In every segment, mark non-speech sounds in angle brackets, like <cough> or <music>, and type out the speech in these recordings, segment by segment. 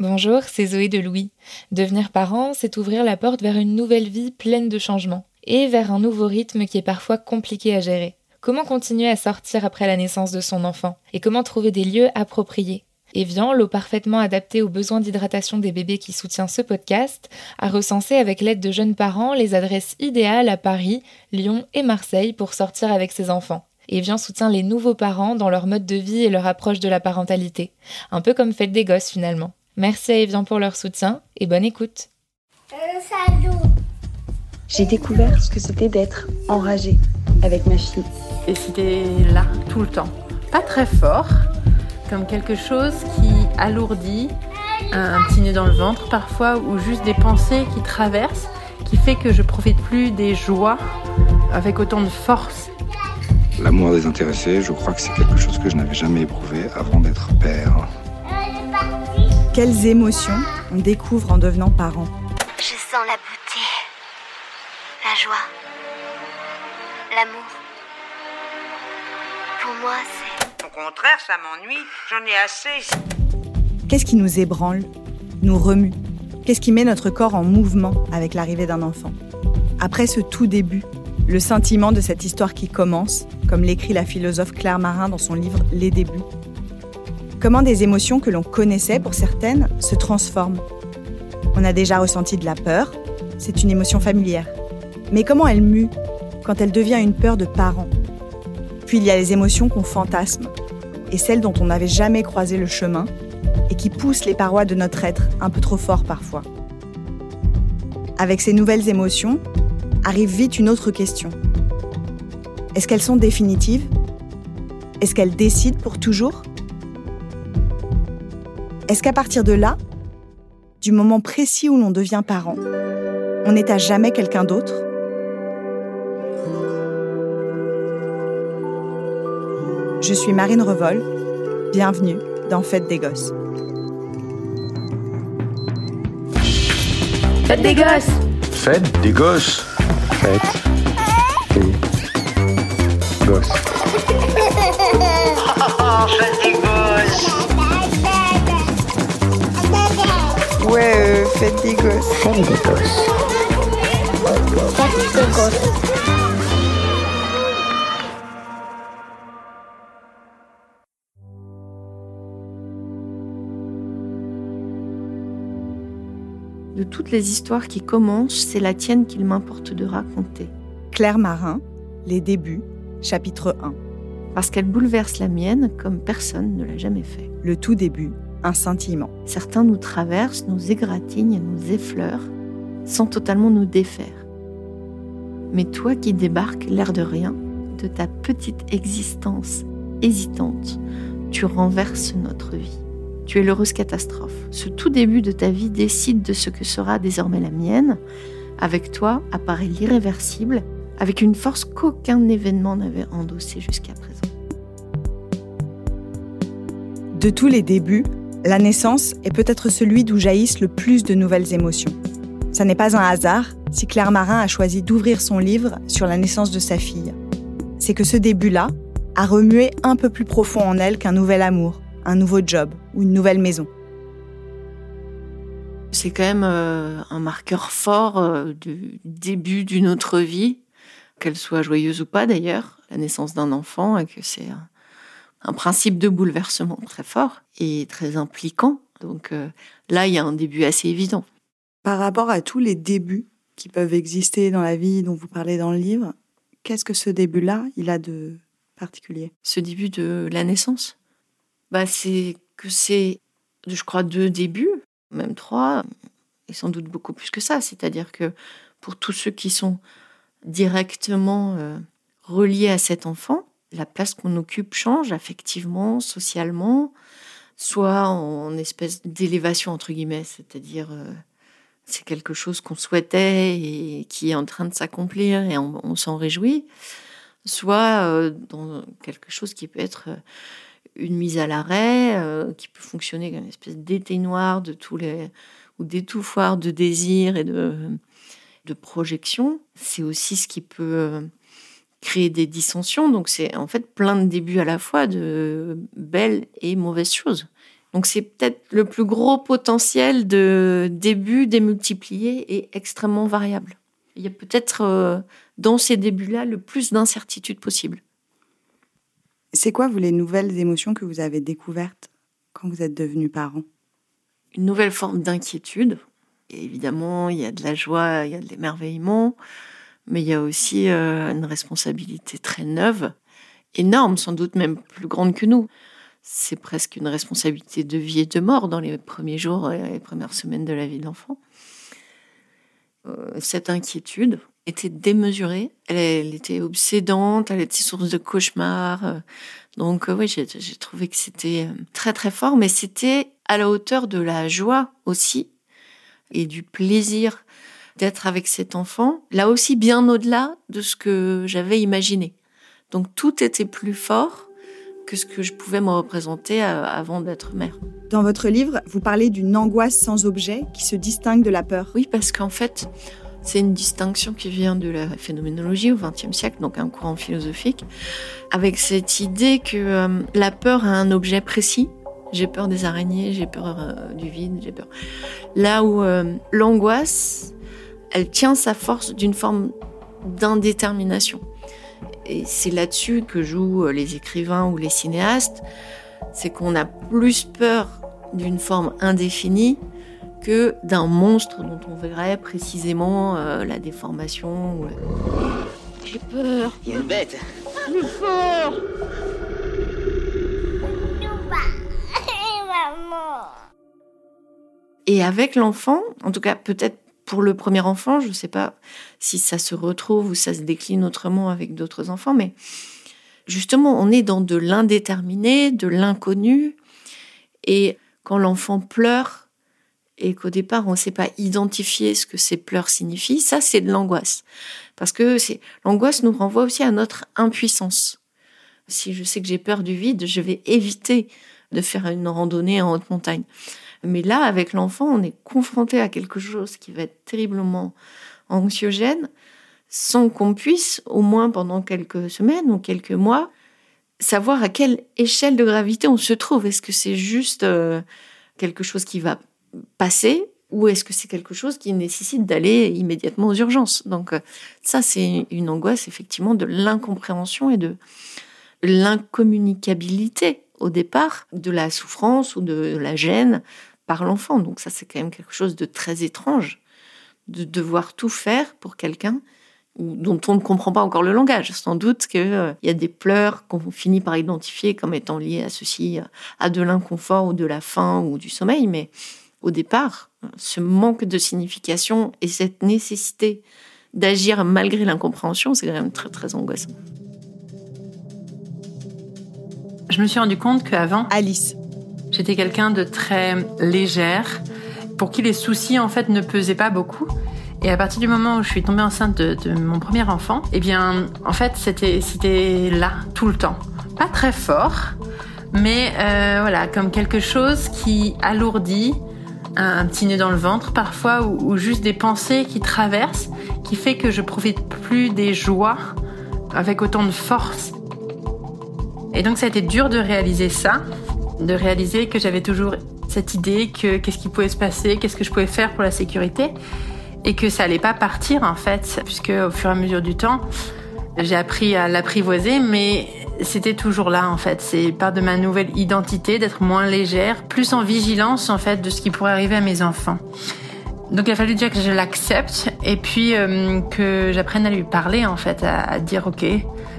Bonjour, c'est Zoé de Louis. Devenir parent, c'est ouvrir la porte vers une nouvelle vie pleine de changements et vers un nouveau rythme qui est parfois compliqué à gérer. Comment continuer à sortir après la naissance de son enfant et comment trouver des lieux appropriés? Evian, l'eau parfaitement adaptée aux besoins d'hydratation des bébés qui soutient ce podcast, a recensé avec l'aide de jeunes parents les adresses idéales à Paris, Lyon et Marseille pour sortir avec ses enfants. Evian soutient les nouveaux parents dans leur mode de vie et leur approche de la parentalité. Un peu comme Fête des Gosses finalement. Merci à Evian pour leur soutien et bonne écoute. J'ai découvert ce que c'était d'être enragée avec ma fille. Et c'était là, tout le temps. Pas très fort, comme quelque chose qui alourdit, un petit nœud dans le ventre parfois, ou juste des pensées qui traversent, qui fait que je profite plus des joies avec autant de force. L'amour désintéressé, je crois que c'est quelque chose que je n'avais jamais éprouvé avant d'être père. Quelles émotions on découvre en devenant parent Je sens la beauté, la joie, l'amour. Pour moi, c'est... Au contraire, ça m'ennuie. J'en ai assez. Qu'est-ce qui nous ébranle, nous remue? Qu'est-ce qui met notre corps en mouvement avec l'arrivée d'un enfant? Après ce tout début, le sentiment de cette histoire qui commence, comme l'écrit la philosophe Claire Marin dans son livre Les débuts, Comment des émotions que l'on connaissait pour certaines se transforment. On a déjà ressenti de la peur, c'est une émotion familière. Mais comment elle mue quand elle devient une peur de parent? Puis il y a les émotions qu'on fantasme, et celles dont on n'avait jamais croisé le chemin, et qui poussent les parois de notre être un peu trop fort parfois. Avec ces nouvelles émotions, arrive vite une autre question. Est-ce qu'elles sont définitives? Est-ce qu'elles décident pour toujours? Est-ce qu'à partir de là, du moment précis où l'on devient parent, on n'est à jamais quelqu'un d'autre? Je suis Marine Revol. Bienvenue dans Fête des Gosses. Fête des gosses Fête des gosses Fête des gosses. <laughs> Fête des gosses. Ouais, euh, fête des gosses. Fête des gosses. De toutes les histoires qui commencent, c'est la tienne qu'il m'importe de raconter. Claire Marin, Les débuts, chapitre 1. Parce qu'elle bouleverse la mienne comme personne ne l'a jamais fait. Le tout début, un scintillement. Certains nous traversent, nous égratignent, nous effleurent, sans totalement nous défaire. Mais toi qui débarques, l'air de rien, de ta petite existence hésitante, tu renverses notre vie. Tu es l'heureuse catastrophe. Ce tout début de ta vie décide de ce que sera désormais la mienne. Avec toi apparaît l'irréversible, avec une force qu'aucun événement n'avait endossée jusqu'à présent. De tous les débuts, la naissance est peut-être celui d'où jaillissent le plus de nouvelles émotions. Ça n'est pas un hasard si Claire Marin a choisi d'ouvrir son livre sur la naissance de sa fille. C'est que ce début-là a remué un peu plus profond en elle qu'un nouvel amour, un nouveau job ou une nouvelle maison. C'est quand même euh, un marqueur fort euh, du début d'une autre vie, qu'elle soit joyeuse ou pas d'ailleurs, la naissance d'un enfant, et que c'est un, un principe de bouleversement très fort et très impliquant. Donc euh, là, il y a un début assez évident. Par rapport à tous les débuts qui peuvent exister dans la vie dont vous parlez dans le livre, qu'est-ce que ce début-là, il a de particulier? Ce début de la naissance, bah, c'est que c'est, je crois, deux débuts, même trois, et sans doute beaucoup plus que ça. C'est-à-dire que pour tous ceux qui sont directement euh, reliés à cet enfant, la place qu'on occupe change affectivement, socialement, soit en espèce d'élévation entre guillemets, c'est-à-dire euh, c'est quelque chose qu'on souhaitait et qui est en train de s'accomplir et on, s'en réjouit, soit euh, dans quelque chose qui peut être euh, une mise à l'arrêt, qui peut fonctionner comme une espèce d'éteignoir de tous les ou d'étouffoir de désir et de de projection. C'est aussi ce qui peut créer des dissensions. Donc c'est en fait plein de débuts à la fois de belles et mauvaises choses. Donc c'est peut-être le plus gros potentiel de début démultiplié et extrêmement variable. Il y a peut-être euh, dans ces débuts-là le plus d'incertitude possible. C'est quoi, vous, les nouvelles émotions que vous avez découvertes quand vous êtes devenu parent Une nouvelle forme d'inquiétude. évidemment, il y a de la joie, il y a de l'émerveillement, mais il y a aussi euh, une responsabilité très neuve, énorme, sans doute même plus grande que nous. C'est presque une responsabilité de vie et de mort dans les premiers jours et les premières semaines de la vie de l'enfant. Euh, cette inquiétude était démesurée, elle, était obsédante, elle était source de cauchemars. Euh. Donc oui, j'ai trouvé que c'était très très fort, mais c'était à la hauteur de la joie aussi et du plaisir d'être avec cet enfant, là aussi bien au-delà de ce que j'avais imaginé. Donc tout était plus fort que ce que je pouvais me représenter euh, avant d'être mère. Dans votre livre, vous parlez d'une angoisse sans objet qui se distingue de la peur. Oui, parce qu'en fait, c'est une distinction qui vient de la phénoménologie au XXe siècle, donc un courant philosophique, avec cette idée que euh, la peur a un objet précis. J'ai peur des araignées, j'ai peur euh, du vide, j'ai peur. Là où l'angoisse, elle tient sa force d'une forme d'indétermination. Et c'est là-dessus que jouent euh, les écrivains ou les cinéastes, c'est qu'on a plus peur d'une forme indéfinie que d'un monstre dont on verrait précisément euh, la déformation. J'ai peur. Il y a une bête. Plus fort. Et avec l'enfant, en tout cas peut-être pour le premier enfant, je ne sais pas si ça se retrouve ou ça se décline autrement avec d'autres enfants, mais justement, on est dans de l'indéterminé, de l'inconnu. Et quand l'enfant pleure et qu'au départ, on ne sait pas identifier ce que ces pleurs signifient, ça, c'est de l'angoisse. Parce que l'angoisse nous renvoie aussi à notre impuissance. Si je sais que j'ai peur du vide, je vais éviter de faire une randonnée en haute montagne. Mais là, avec l'enfant, on est confronté à quelque chose qui va être terriblement anxiogène, sans qu'on puisse, au moins pendant quelques semaines ou quelques mois, savoir à quelle échelle de gravité on se trouve. Est-ce que c'est juste euh, quelque chose qui va passer ou est-ce que c'est quelque chose qui nécessite d'aller immédiatement aux urgences? Donc euh, ça, c'est une angoisse effectivement de l'incompréhension et de l'incommunicabilité au départ de la souffrance ou de la gêne par l'enfant. Donc ça, c'est quand même quelque chose de très étrange, de devoir tout faire pour quelqu'un dont on ne comprend pas encore le langage. Sans doute qu'il euh, y a des pleurs qu'on finit par identifier comme étant liés à ceci, à de l'inconfort ou de la faim ou du sommeil, mais au départ, ce manque de signification et cette nécessité d'agir malgré l'incompréhension, c'est quand même très très angoissant. Je me suis rendu compte qu'avant, Alice, J'étais quelqu'un de très légère, pour qui les soucis en fait ne pesaient pas beaucoup. Et à partir du moment où je suis tombée enceinte de, mon premier enfant, eh bien, en fait, c'était là tout le temps, pas très fort, mais euh, voilà, comme quelque chose qui alourdit, un, petit nœud dans le ventre parfois, ou, ou, juste des pensées qui traversent, qui fait que je profite plus des joies avec autant de force. Et donc ça a été dur de réaliser ça, de réaliser que j'avais toujours cette idée que qu'est-ce qui pouvait se passer, qu'est-ce que je pouvais faire pour la sécurité, et que ça allait pas partir en fait, puisque au fur et à mesure du temps, j'ai appris à l'apprivoiser, mais c'était toujours là en fait. C'est part de ma nouvelle identité d'être moins légère, plus en vigilance en fait de ce qui pourrait arriver à mes enfants. Donc il a fallu déjà que je l'accepte et puis euh, que j'apprenne à lui parler en fait, à, dire ok,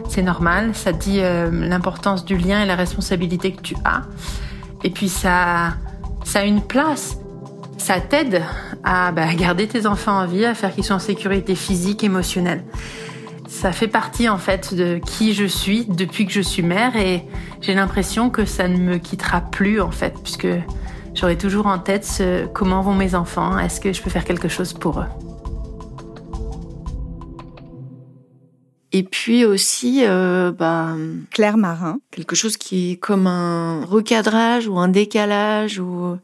c'est normal, ça dit euh, l'importance du lien et la responsabilité que tu as. Et puis ça, ça a une place. Ça t'aide à bah, garder tes enfants en vie, à faire qu'ils soient en sécurité physique, émotionnelle. Ça fait partie en fait de qui je suis depuis que je suis mère et j'ai l'impression que ça ne me quittera plus en fait, puisque j'aurai toujours en tête comment vont mes enfants, est-ce que je peux faire quelque chose pour eux? Et puis aussi, euh, bah, Claire Marin. Quelque chose qui est comme un recadrage ou un décalage, ou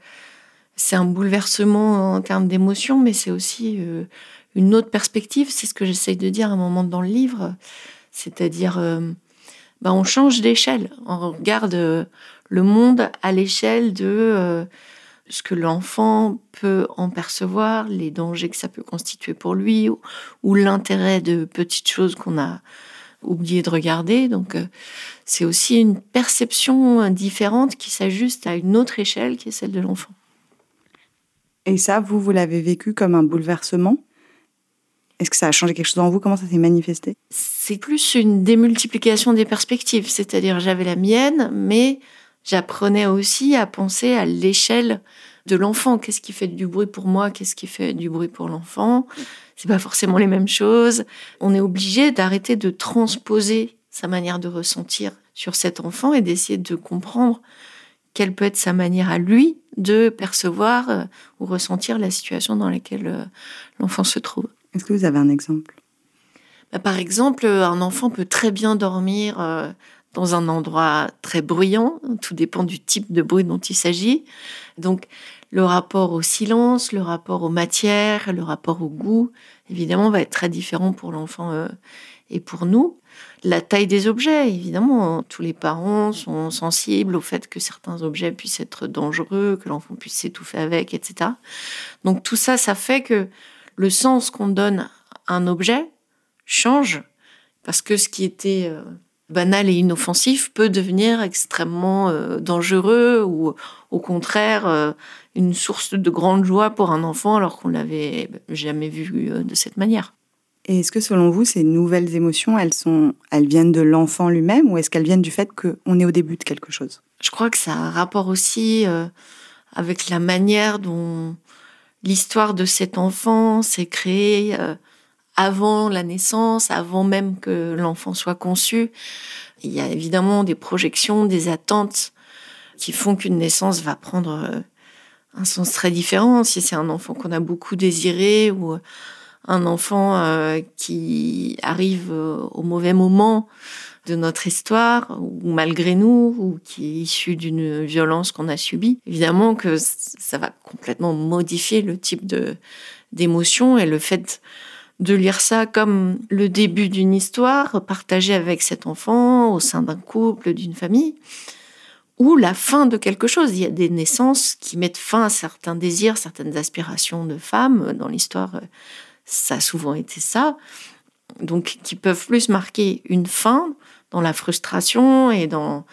c'est un bouleversement en termes d'émotion, mais c'est aussi euh, une autre perspective. C'est ce que j'essaye de dire à un moment dans le livre, c'est-à-dire euh, bah, on change d'échelle. On regarde le monde à l'échelle de ce que l'enfant peut en percevoir, les dangers que ça peut constituer pour lui, ou, ou l'intérêt de petites choses qu'on a oublié de regarder. Donc, euh, c'est aussi une perception différente qui s'ajuste à une autre échelle qui est celle de l'enfant. Et ça, vous, vous l'avez vécu comme un bouleversement? Est-ce que ça a changé quelque chose en vous? Comment ça s'est manifesté? C'est plus une démultiplication des perspectives. C'est-à-dire, j'avais la mienne, mais j'apprenais aussi à penser à l'échelle de l'enfant. Qu'est-ce qui fait du bruit pour moi? Qu'est-ce qui fait du bruit pour l'enfant? C'est pas forcément les mêmes choses. On est obligé d'arrêter de transposer sa manière de ressentir sur cet enfant et d'essayer de comprendre quelle peut être sa manière à lui de percevoir euh, ou ressentir la situation dans laquelle euh, l'enfant se trouve. Est-ce que vous avez un exemple? Bah, Par exemple, un enfant peut très bien dormir euh, dans un endroit très bruyant, tout dépend du type de bruit dont il s'agit. Donc le rapport au silence, le rapport aux matières, le rapport au goût, évidemment, va être très différent pour l'enfant et pour nous. La taille des objets, évidemment, tous les parents sont sensibles au fait que certains objets puissent être dangereux, que l'enfant puisse s'étouffer avec, etc. Donc tout ça, ça fait que le sens qu'on donne à un objet change, parce que ce qui était euh, banal et inoffensif peut devenir extrêmement euh, dangereux ou au contraire euh, une source de grande joie pour un enfant alors qu'on l'avait jamais vu de cette manière. Et est-ce que selon vous, ces nouvelles émotions, elles, sont, elles viennent de l'enfant lui-même ou est-ce qu'elles viennent du fait qu'on est au début de quelque chose? Je crois que ça a un rapport aussi euh, avec la manière dont l'histoire de cet enfant s'est créée euh, avant la naissance, avant même que l'enfant soit conçu. Il y a évidemment des projections, des attentes qui font qu'une naissance va prendre euh, un sens très différent. Si c'est un enfant qu'on a beaucoup désiré ou un enfant euh, qui arrive euh, au mauvais moment de notre histoire, ou malgré nous, ou qui est issu d'une violence qu'on a subie, évidemment que ça va complètement modifier le type de d'émotion et le fait de lire ça comme le début d'une histoire partagée avec cet enfant au sein d'un couple, d'une famille, ou la fin de quelque chose. Il y a des naissances qui mettent fin à certains désirs, certaines aspirations de femmes dans l'histoire ça a souvent été ça, donc qui peuvent plus marquer une fin dans la frustration et dans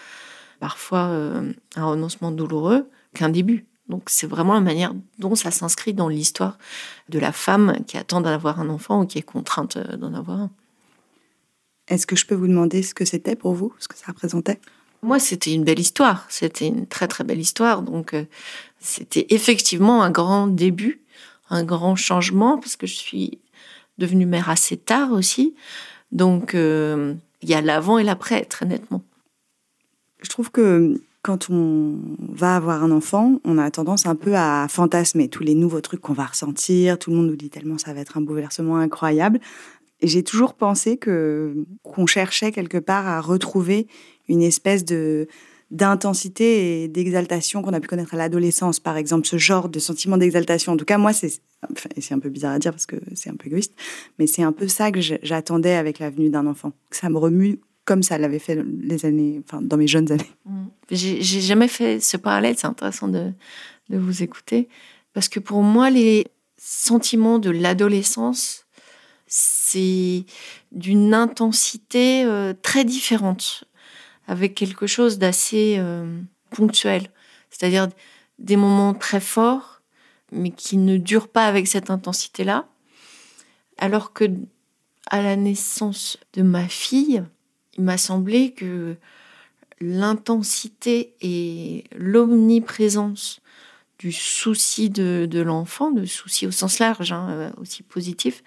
parfois euh, un renoncement douloureux qu'un début. Donc c'est vraiment la manière dont ça s'inscrit dans l'histoire de la femme qui attend d'avoir un enfant ou qui est contrainte euh, d'en avoir un. Est-ce que je peux vous demander ce que c'était pour vous, ce que ça représentait? Moi, c'était une belle histoire. C'était une très très belle histoire. Donc euh, c'était effectivement un grand début un grand changement parce que je suis devenue mère assez tard aussi. Donc, euh, il y a l'avant et l'après, très nettement. Je trouve que quand on va avoir un enfant, on a tendance un peu à fantasmer tous les nouveaux trucs qu'on va ressentir. Tout le monde nous dit tellement ça va être un bouleversement incroyable. Et j'ai toujours pensé que qu'on cherchait quelque part à retrouver une espèce de d'intensité et d'exaltation qu'on a pu connaître à l'adolescence, par exemple, ce genre de sentiment d'exaltation. En tout cas, moi, c'est c'est un peu bizarre à dire parce que c'est un peu égoïste, mais c'est un peu ça que j'attendais avec la venue d'un enfant. Ça me remue comme ça l'avait fait les années, enfin, dans mes jeunes années. Mmh. J'ai jamais fait ce parallèle, c'est intéressant de, de vous écouter, parce que pour moi, les sentiments de l'adolescence, c'est d'une intensité euh, très différente avec quelque chose d'assez euh, ponctuel, c'est-à-dire des moments très forts, mais qui ne durent pas avec cette intensité-là. Alors que à la naissance de ma fille, il m'a semblé que l'intensité et l'omniprésence du souci de, l'enfant, de souci au sens large, hein, euh, aussi positif,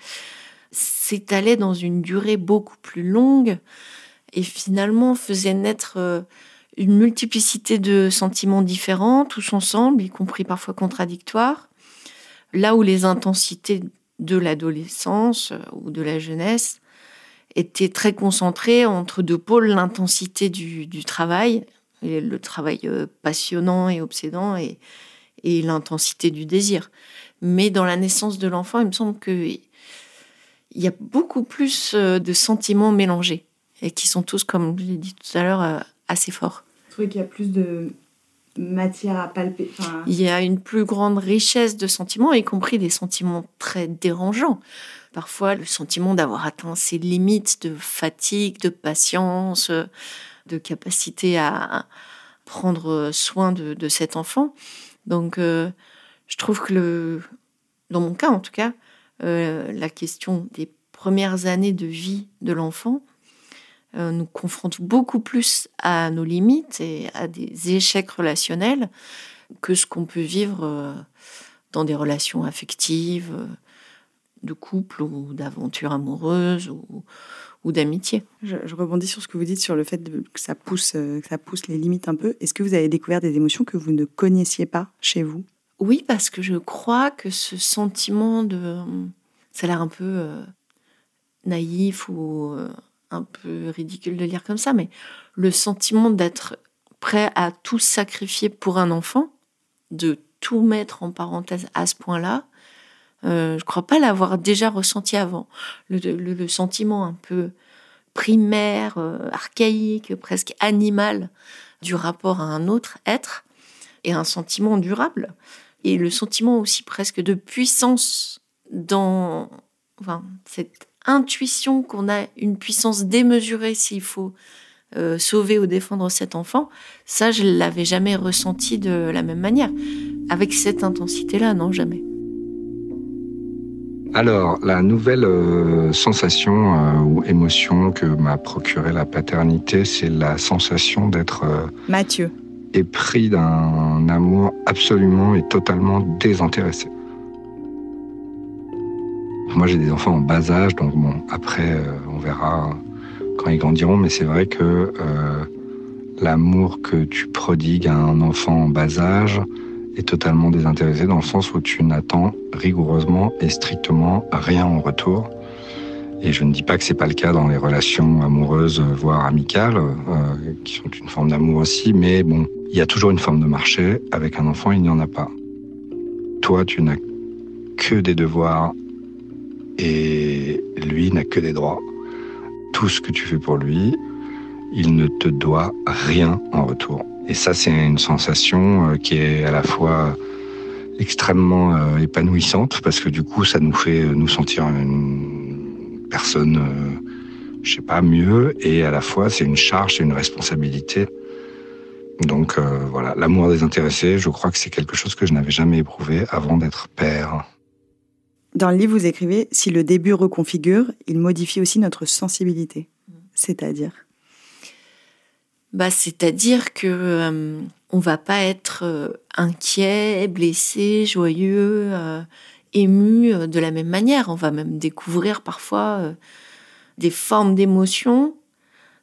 s'étalait dans une durée beaucoup plus longue, et finalement faisait naître euh, une multiplicité de sentiments différents, tous ensemble, y compris parfois contradictoires, là où les intensités de l'adolescence euh, ou de la jeunesse étaient très concentrées entre deux pôles, l'intensité du, travail, et le travail euh, passionnant et obsédant, et, et l'intensité du désir. Mais dans la naissance de l'enfant, il me semble qu'il y a beaucoup plus de sentiments mélangés et qui sont tous, comme je l'ai dit tout à l'heure, euh, assez forts. Je trouve qu'il y a plus de matière à palper. Il y a une plus grande richesse de sentiments, y compris des sentiments très dérangeants. Parfois, le sentiment d'avoir atteint ses limites de fatigue, de patience, de capacité à prendre soin de, cet enfant. Donc, euh, je trouve que, le, dans mon cas en tout cas, euh, la question des premières années de vie de l'enfant nous confronte beaucoup plus à nos limites et à des échecs relationnels que ce qu'on peut vivre euh, dans des relations affectives, euh, de couple ou d'aventure amoureuse ou, ou d'amitié. Je, je, rebondis sur ce que vous dites sur le fait de, que, ça pousse, que ça pousse les limites un peu. Est-ce que vous avez découvert des émotions que vous ne connaissiez pas chez vous? Oui, parce que je crois que ce sentiment de... Ça a l'air un peu euh, naïf ou euh, un peu ridicule de lire comme ça, mais le sentiment d'être prêt à tout sacrifier pour un enfant, de tout mettre en parenthèse à ce point-là, euh, je ne crois pas l'avoir déjà ressenti avant. Le, sentiment un peu primaire, euh, archaïque, presque animal du rapport à un autre être, et un sentiment durable, et le sentiment aussi presque de puissance dans enfin, cette intuition qu'on a une puissance démesurée s'il faut euh, sauver ou défendre cet enfant, ça, je l'avais jamais ressenti de la même manière. Avec cette intensité-là, non, jamais. Alors, la nouvelle euh, sensation euh, ou émotion que m'a procuré la paternité, c'est la sensation d'être euh, Mathieu épris d'un amour absolument et totalement désintéressé. Moi, j'ai des enfants en bas âge, donc bon, après, euh, on verra quand ils grandiront, mais c'est vrai que euh, l'amour que tu prodigues à un enfant en bas âge est totalement désintéressé dans le sens où tu n'attends rigoureusement et strictement rien en retour. Et je ne dis pas que c'est pas le cas dans les relations amoureuses, voire amicales, euh, qui sont une forme d'amour aussi, mais bon, il y a toujours une forme de marché. Avec un enfant, il n'y en a pas. Toi, tu n'as que des devoirs et lui n'a que des droits. Tout ce que tu fais pour lui, il ne te doit rien en retour. Et ça, c'est une sensation qui est à la fois extrêmement épanouissante parce que du coup, ça nous fait nous sentir une personne, je sais pas, mieux. Et à la fois, c'est une charge, c'est une responsabilité. Donc euh, voilà, l'amour désintéressé, je crois que c'est quelque chose que je n'avais jamais éprouvé avant d'être père. Dans le livre, vous écrivez Si le début reconfigure, il modifie aussi notre sensibilité. C'est-à-dire bah, C'est-à-dire que euh, on va pas être euh, inquiet, blessé, joyeux, euh, ému de la même manière. On va même découvrir parfois des formes d'émotions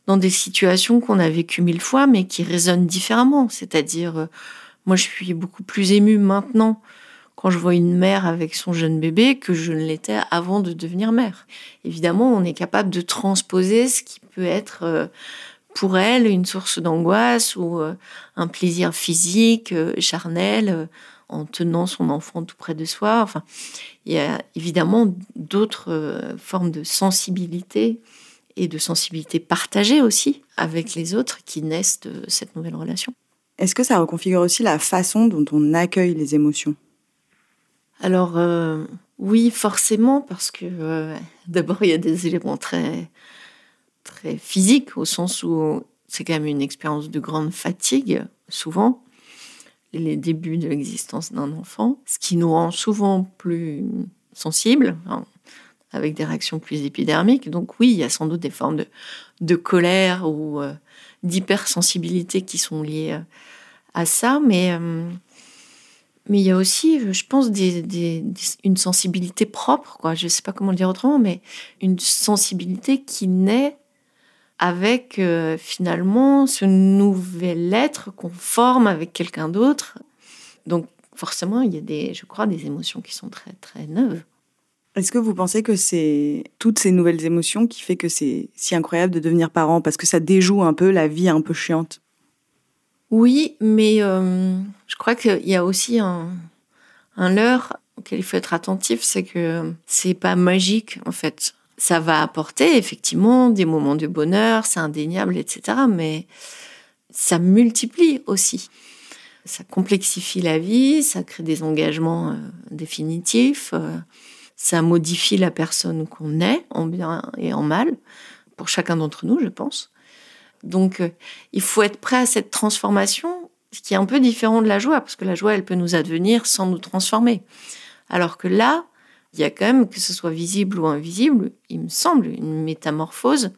dans des situations qu'on a vécues mille fois, mais qui résonnent différemment. C'est-à-dire, moi, je suis beaucoup plus émue maintenant quand je vois une mère avec son jeune bébé que je ne l'étais avant de devenir mère. Évidemment, on est capable de transposer ce qui peut être pour elle une source d'angoisse ou un plaisir physique, charnel, en tenant son enfant tout près de soi. Enfin, il y a évidemment d'autres formes de sensibilité et de sensibilité partagée aussi avec les autres qui naissent de cette nouvelle relation. Est-ce que ça reconfigure aussi la façon dont on accueille les émotions? Alors euh, oui, forcément, parce que euh, d'abord il y a des éléments très physiques au sens où c'est quand même une expérience de grande fatigue souvent les débuts de l'existence d'un enfant, ce qui nous rend souvent plus sensibles, hein, avec des réactions plus épidermiques. Donc oui, il y a sans doute des formes de, colère ou euh, d'hypersensibilité qui sont liées à ça, mais mais il y a aussi, je pense, une sensibilité propre, quoi. Je ne sais pas comment le dire autrement, mais une sensibilité qui naît avec euh, finalement ce nouvel être qu'on forme avec quelqu'un d'autre. Donc forcément, il y a des, je crois, des émotions qui sont très très neuves. Est-ce que vous pensez que c'est toutes ces nouvelles émotions qui fait que c'est si incroyable de devenir parent? Parce que ça déjoue un peu la vie un peu chiante oui, mais euh, je crois qu'il y a aussi un, un leurre auquel il faut être attentif, c'est que c'est pas magique en fait. Ça va apporter effectivement des moments de bonheur, c'est indéniable, etc. Mais ça multiplie aussi. Ça complexifie la vie, ça crée des engagements euh, définitifs, euh, ça modifie la personne qu'on est, en bien et en mal, pour chacun d'entre nous, je pense. Donc, euh, il faut être prêt à cette transformation, ce qui est un peu différent de la joie, parce que la joie, elle peut nous advenir sans nous transformer. Alors que là, il y a quand même, que ce soit visible ou invisible, il me semble, une métamorphose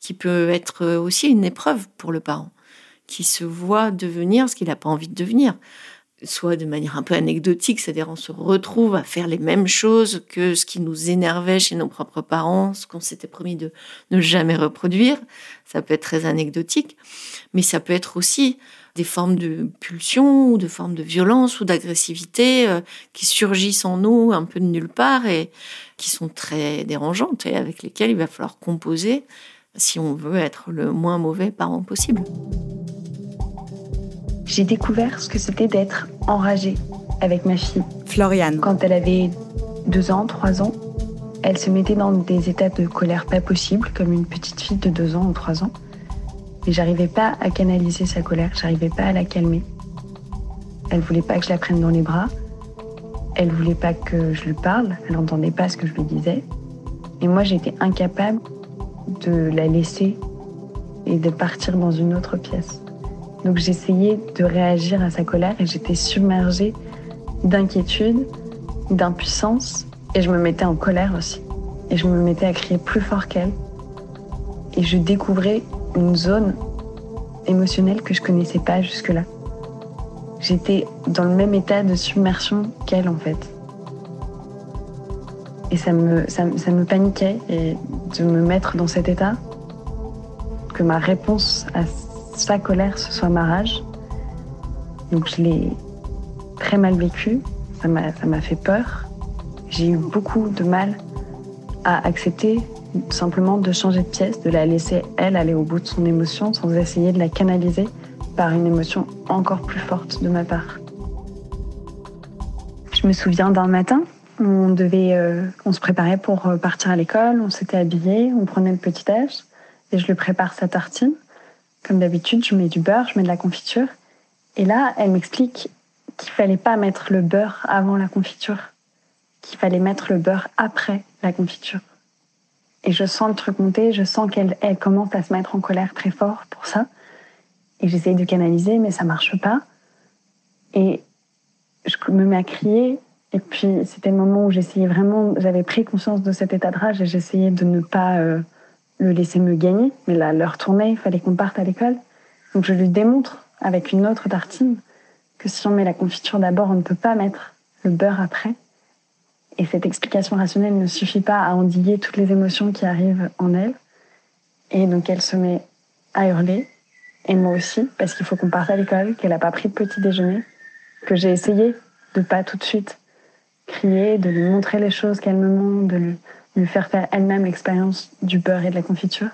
qui peut être aussi une épreuve pour le parent, qui se voit devenir ce qu'il n'a pas envie de devenir soit de manière un peu anecdotique, c'est-à-dire on se retrouve à faire les mêmes choses que ce qui nous énervait chez nos propres parents, ce qu'on s'était promis de ne jamais reproduire. Ça peut être très anecdotique, mais ça peut être aussi des formes de pulsion ou de formes de violence ou d'agressivité euh, qui surgissent en nous un peu de nulle part et qui sont très dérangeantes et avec lesquelles il va falloir composer si on veut être le moins mauvais parent possible j'ai découvert ce que c'était d'être enragée avec ma fille. Floriane. Quand elle avait deux ans, trois ans, elle se mettait dans des états de colère pas possibles, comme une petite fille de deux ans ou trois ans. Mais j'arrivais pas à canaliser sa colère, j'arrivais pas à la calmer. Elle voulait pas que je la prenne dans les bras. Elle voulait pas que je lui parle. Elle n'entendait pas ce que je lui disais. Et moi, j'étais incapable de la laisser et de partir dans une autre pièce. Donc j'essayais de réagir à sa colère et j'étais submergée d'inquiétude, d'impuissance et je me mettais en colère aussi. Et je me mettais à crier plus fort qu'elle. Et je découvrais une zone émotionnelle que je connaissais pas jusque-là. J'étais dans le même état de submersion qu'elle en fait. Et ça me, ça, ça me paniquait et de me mettre dans cet état, que ma réponse à sa colère, ce soit ma rage. Donc je l'ai très mal vécu, ça m'a fait peur. J'ai eu beaucoup de mal à accepter simplement de changer de pièce, de la laisser elle aller au bout de son émotion sans essayer de la canaliser par une émotion encore plus forte de ma part. Je me souviens d'un matin, on devait, euh, on se préparait pour euh, partir à l'école, on s'était habillé, on prenait le petit âge et je lui prépare sa tartine. Comme d'habitude, je mets du beurre, je mets de la confiture. Et là, elle m'explique qu'il fallait pas mettre le beurre avant la confiture, qu'il fallait mettre le beurre après la confiture. Et je sens le truc monter, je sens qu'elle elle commence à se mettre en colère très fort pour ça. Et j'essaye de canaliser, mais ça marche pas. Et je me mets à crier. Et puis, c'était le moment où j'essayais vraiment, j'avais pris conscience de cet état de rage et j'essayais de ne pas euh, le laisser me gagner, mais là, l'heure tournait, il fallait qu'on parte à l'école. Donc je lui démontre avec une autre tartine que si on met la confiture d'abord, on ne peut pas mettre le beurre après. Et cette explication rationnelle ne suffit pas à endiguer toutes les émotions qui arrivent en elle. Et donc elle se met à hurler, et moi aussi, parce qu'il faut qu'on parte à l'école, qu'elle n'a pas pris de petit déjeuner, que j'ai essayé de pas tout de suite crier, de lui montrer les choses calmement, de lui lui faire faire elle-même l'expérience du beurre et de la confiture.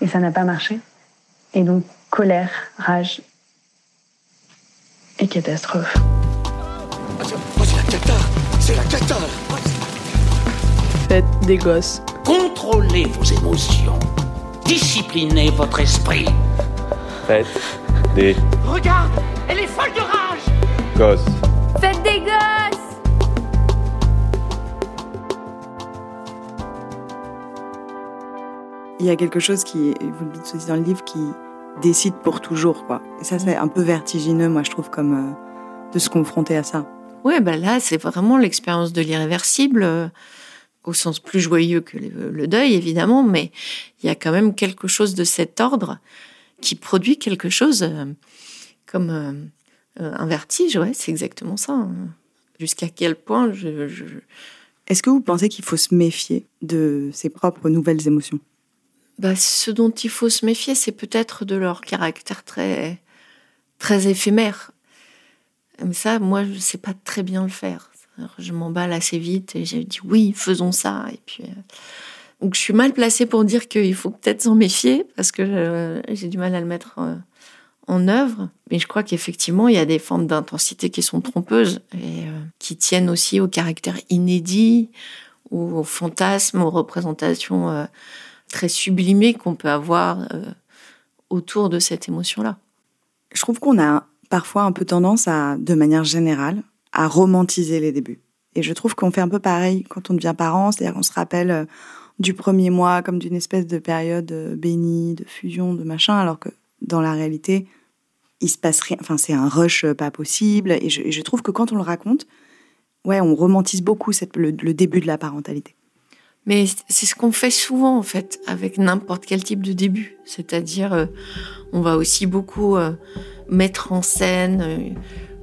Et ça n'a pas marché. Et donc, colère, rage et catastrophe. c'est la cata C'est la cata Faites des gosses. Contrôlez vos émotions. Disciplinez votre esprit. Faites des Regarde Elle est folle de rage gosses. Faites des gosses Il y a quelque chose qui, vous le dites aussi dans le livre, qui décide pour toujours, quoi. Et ça, c'est un peu vertigineux, moi, je trouve, comme euh, de se confronter à ça. Ouais, ben là, c'est vraiment l'expérience de l'irréversible, euh, au sens plus joyeux que le, le deuil, évidemment, mais il y a quand même quelque chose de cet ordre qui produit quelque chose euh, comme un vertige, ouais, c'est exactement ça. hein. Jusqu'à quel point je, je- Est-ce que vous pensez qu'il faut se méfier de ses propres nouvelles émotions? Bah, ce dont il faut se méfier, c'est peut-être de leur caractère très, très éphémère. Mais ça, moi, je ne sais pas très bien le faire. Je m'emballe assez vite et j'ai dit oui, faisons ça. Et puis, euh, donc, je suis mal placée pour dire qu'il faut peut-être s'en méfier parce que euh, j'ai du mal à le mettre euh, en œuvre. Mais je crois qu'effectivement, il y a des formes d'intensité qui sont trompeuses et qui tiennent aussi au caractère inédit ou aux fantasmes, aux représentations très sublimées qu'on peut avoir euh, autour de cette émotion-là. Je trouve qu'on a parfois un peu tendance à, de manière générale, à romantiser les débuts. Et je trouve qu'on fait un peu pareil quand on devient parent, c'est-à-dire qu'on se rappelle euh, du premier mois comme d'une espèce de période bénie, de fusion, de machin, alors que dans la réalité, il se passe rien. Enfin, c'est un rush pas possible. Et je, trouve que quand on le raconte, ouais, on romantise beaucoup le début de la parentalité. Mais c'est ce qu'on fait souvent en fait avec n'importe quel type de début. C'est-à-dire, euh, on va aussi beaucoup euh, mettre en scène euh,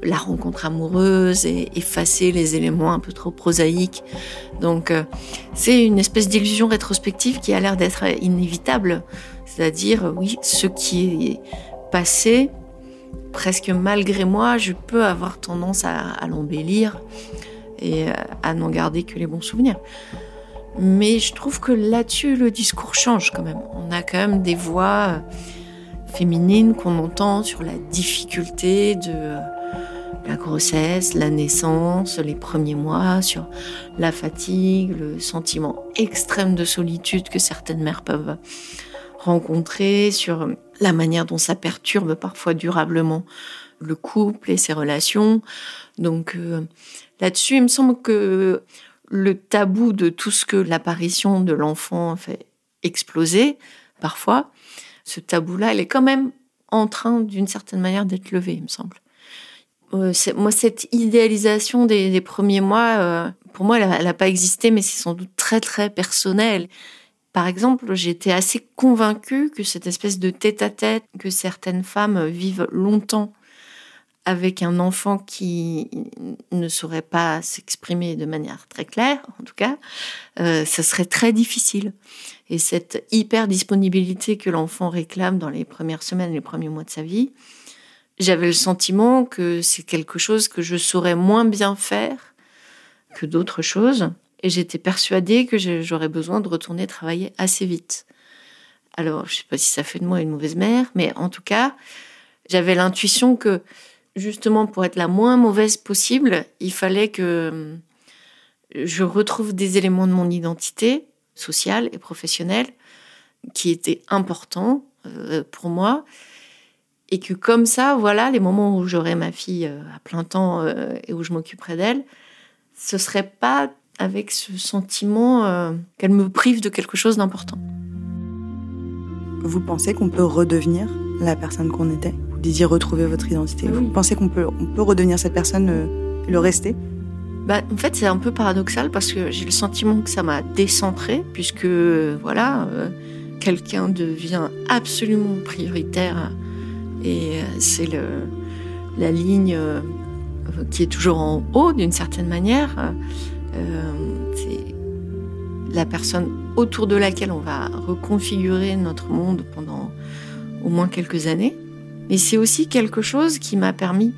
la rencontre amoureuse et effacer les éléments un peu trop prosaïques. Donc, euh, c'est une espèce d'illusion rétrospective qui a l'air d'être inévitable. C'est-à-dire, oui, ce qui est passé, presque malgré moi, je peux avoir tendance à, à l'embellir et à n'en garder que les bons souvenirs. Mais je trouve que là-dessus, le discours change quand même. On a quand même des voix féminines qu'on entend sur la difficulté de la grossesse, la naissance, les premiers mois, sur la fatigue, le sentiment extrême de solitude que certaines mères peuvent rencontrer, sur la manière dont ça perturbe parfois durablement le couple et ses relations. Donc euh, là-dessus, il me semble que le tabou de tout ce que l'apparition de l'enfant fait exploser, parfois, ce tabou-là, il est quand même en train, d'une certaine manière, d'être levé, il me semble. Euh, moi, cette idéalisation des, premiers mois, euh, pour moi, elle n'a pas existé, mais c'est sans doute très, très personnel. Par exemple, j'étais assez convaincue que cette espèce de tête-à-tête -tête que certaines femmes vivent longtemps avec un enfant qui ne saurait pas s'exprimer de manière très claire, en tout cas, euh, ça serait très difficile. Et cette hyper disponibilité que l'enfant réclame dans les premières semaines, les premiers mois de sa vie, j'avais le sentiment que c'est quelque chose que je saurais moins bien faire que d'autres choses. Et j'étais persuadée que j'aurais besoin de retourner travailler assez vite. Alors, je ne sais pas si ça fait de moi une mauvaise mère, mais en tout cas, j'avais l'intuition que justement pour être la moins mauvaise possible, il fallait que euh, je retrouve des éléments de mon identité sociale et professionnelle qui étaient importants euh, pour moi et que comme ça, voilà, les moments où j'aurai ma fille euh, à plein temps et où je m'occuperai d'elle, ce serait pas avec ce sentiment qu'elle me prive de quelque chose d'important. Vous pensez qu'on peut redevenir la personne qu'on était? Disiez retrouver votre identité. Oui. Vous pensez qu'on peut, on peut redevenir cette personne euh, et le rester? Bah, en fait, c'est un peu paradoxal parce que j'ai le sentiment que ça m'a décentré, puisque voilà, euh, quelqu'un devient absolument prioritaire et euh, c'est le, la ligne euh, qui est toujours en haut d'une certaine manière. Euh, c'est la personne autour de laquelle on va reconfigurer notre monde pendant au moins quelques années. Mais c'est aussi quelque chose qui m'a permis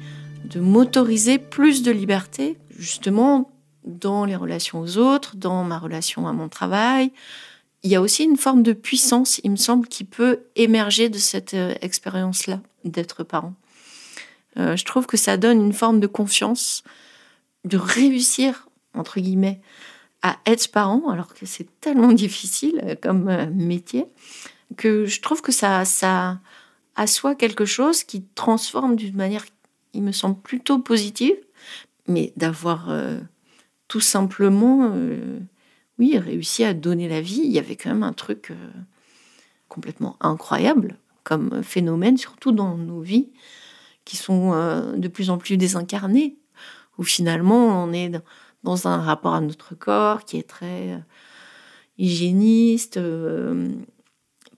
de m'autoriser plus de liberté, justement, dans les relations aux autres, dans ma relation à mon travail. Il y a aussi une forme de puissance, il me semble, qui peut émerger de cette euh, expérience-là d'être parent. Euh, je trouve que ça donne une forme de confiance, de réussir, entre guillemets, à être parent, alors que c'est tellement <laughs> difficile comme euh, métier, que je trouve que ça, ça assoit quelque chose qui transforme d'une manière, il me semble, plutôt positive, mais d'avoir euh, tout simplement, euh, oui, réussi à donner la vie. Il y avait quand même un truc euh, complètement incroyable comme phénomène, surtout dans nos vies, qui sont de plus en plus désincarnées, où finalement on est dans, un rapport à notre corps qui est très hygiéniste,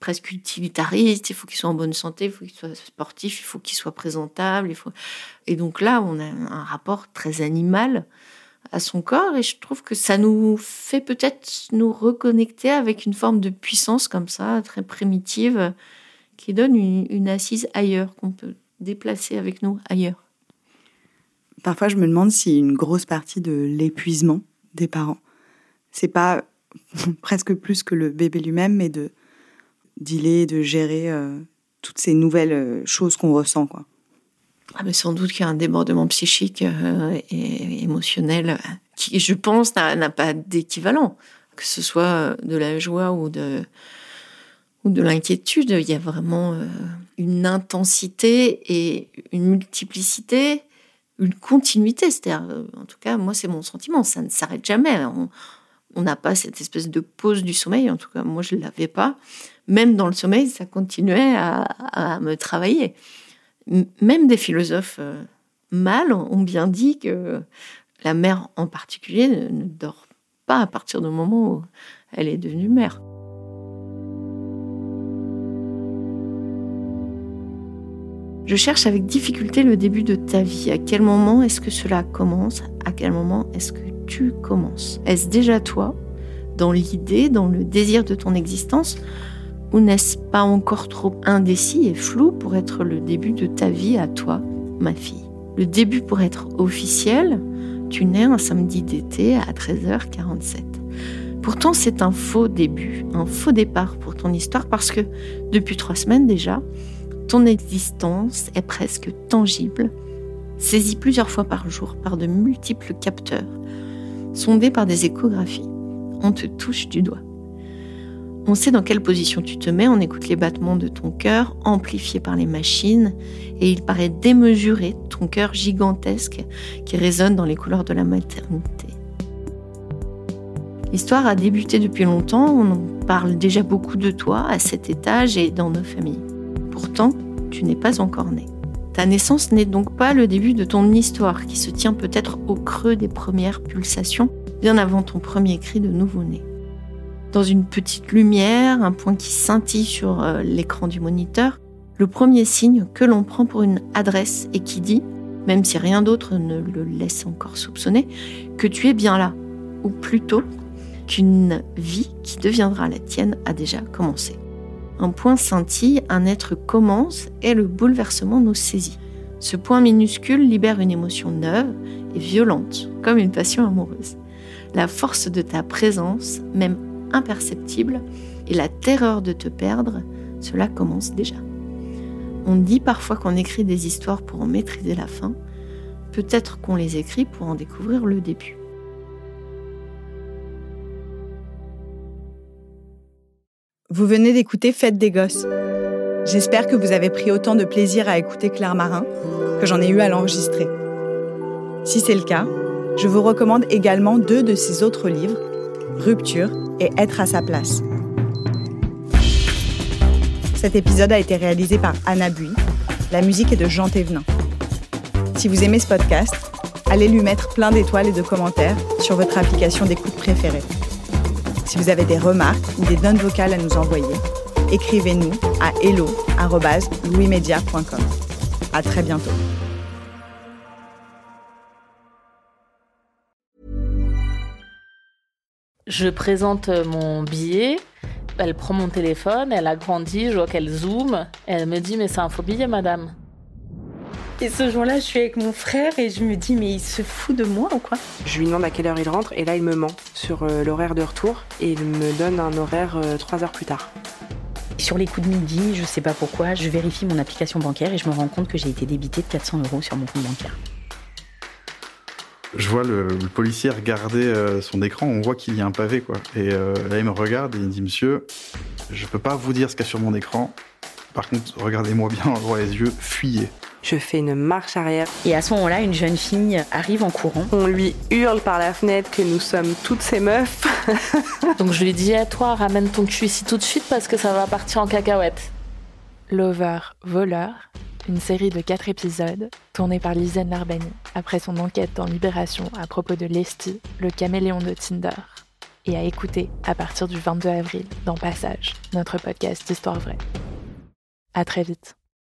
presque utilitariste. Il faut qu'il soit en bonne santé, il faut qu'il soit sportif, il faut qu'il soit présentable. Et donc là, on a un rapport très animal à son corps et je trouve que ça nous fait peut-être nous reconnecter avec une forme de puissance comme ça, très primitive, qui donne une, une assise ailleurs, qu'on peut déplacer avec nous ailleurs. Parfois, je me demande si une grosse partie de l'épuisement des parents, c'est pas <laughs> presque plus que le bébé lui-même, mais de dealer, de gérer euh, toutes ces nouvelles euh, choses qu'on ressent. Quoi. ah, mais Sans doute qu'il y a un débordement psychique euh, et émotionnel qui, je pense, n'a pas d'équivalent. Que ce soit de la joie ou de, ou de l'inquiétude, il y a vraiment une intensité et une multiplicité, une continuité. C'est-à-dire, en tout cas, moi, c'est mon sentiment, ça ne s'arrête jamais. On n'a pas cette espèce de pause du sommeil, en tout cas, moi, je ne l'avais pas. Même dans le sommeil, ça continuait à, me travailler. Même des philosophes euh, mâles ont bien dit que la mère en particulier ne dort pas à partir du moment où elle est devenue mère. Je cherche avec difficulté le début de ta vie. À quel moment est-ce que cela commence? À quel moment est-ce que tu commences? Est-ce déjà toi, dans l'idée, dans le désir de ton existence Ou n'est-ce pas encore trop indécis et flou pour être le début de ta vie à toi, ma fille? Le début pour être officiel, tu nais un samedi d'été à 13h47. Pourtant, c'est un faux début, un faux départ pour ton histoire parce que depuis trois semaines déjà, ton existence est presque tangible, saisie plusieurs fois par jour par de multiples capteurs, sondée par des échographies. On te touche du doigt. On sait dans quelle position tu te mets, on écoute les battements de ton cœur amplifiés par les machines et il paraît démesuré ton cœur gigantesque qui résonne dans les couleurs de la maternité. L'histoire a débuté depuis longtemps, on parle déjà beaucoup de toi à cet étage et dans nos familles. Pourtant, tu n'es pas encore né. Ta naissance n'est donc pas le début de ton histoire qui se tient peut-être au creux des premières pulsations, bien avant ton premier cri de nouveau-né. Dans une petite lumière, un point qui scintille sur euh, l'écran du moniteur, le premier signe que l'on prend pour une adresse et qui dit, même si rien d'autre ne le laisse encore soupçonner, que tu es bien là, ou plutôt qu'une vie qui deviendra la tienne a déjà commencé. Un point scintille, un être commence et le bouleversement nous saisit. Ce point minuscule libère une émotion neuve et violente, comme une passion amoureuse. La force de ta présence, même imperceptible, et la terreur de te perdre, cela commence déjà. On dit parfois qu'on écrit des histoires pour en maîtriser la fin, peut-être qu'on les écrit pour en découvrir le début. Vous venez d'écouter Fête des Gosses. J'espère que vous avez pris autant de plaisir à écouter Claire Marin que j'en ai eu à l'enregistrer. Si c'est le cas, je vous recommande également deux de ses autres livres, Rupture et Être à sa place. Cet épisode a été réalisé par Anna Bui. La musique est de Jean Thévenin. Si vous aimez ce podcast, allez lui mettre plein d'étoiles et de commentaires sur votre application d'écoute préférée. Si vous avez des remarques ou des notes vocales à nous envoyer, écrivez-nous à hello.louismedia.com. À très bientôt. Je présente mon billet. Elle prend mon téléphone, elle a grandi, je vois qu'elle zoome. Elle me dit Mais c'est un faux billet, madame. Et ce jour-là, je suis avec mon frère et je me dis, mais il se fout de moi ou quoi? Je lui demande à quelle heure il rentre et là, il me ment sur euh, l'horaire de retour et il me donne un horaire euh, trois heures plus tard. Sur les coups de midi, je sais pas pourquoi, je vérifie mon application bancaire et je me rends compte que j'ai été débité de 400 euros sur mon compte bancaire. Je vois le, policier regarder euh, son écran, on voit qu'il y a un pavé quoi. Et là il me regarde et il me dit Monsieur, je peux pas vous dire ce qu'il y a sur mon écran. Par contre, regardez-moi bien <laughs> droit les yeux, fuyez. Je fais une marche arrière. Et à ce moment-là, une jeune fille arrive en courant. On lui hurle par la fenêtre que nous sommes toutes ces meufs. <laughs> Donc je lui dis à toi, ramène ton cul ici tout de suite parce que ça va partir en cacahuète. Lover, voleur, une série de quatre épisodes tournée par Lisanne Larbani après son enquête dans Libération à propos de Lesty, le caméléon de Tinder. Et à écouter à partir du 22 avril dans Passage, notre podcast d'histoire vraie. À très vite.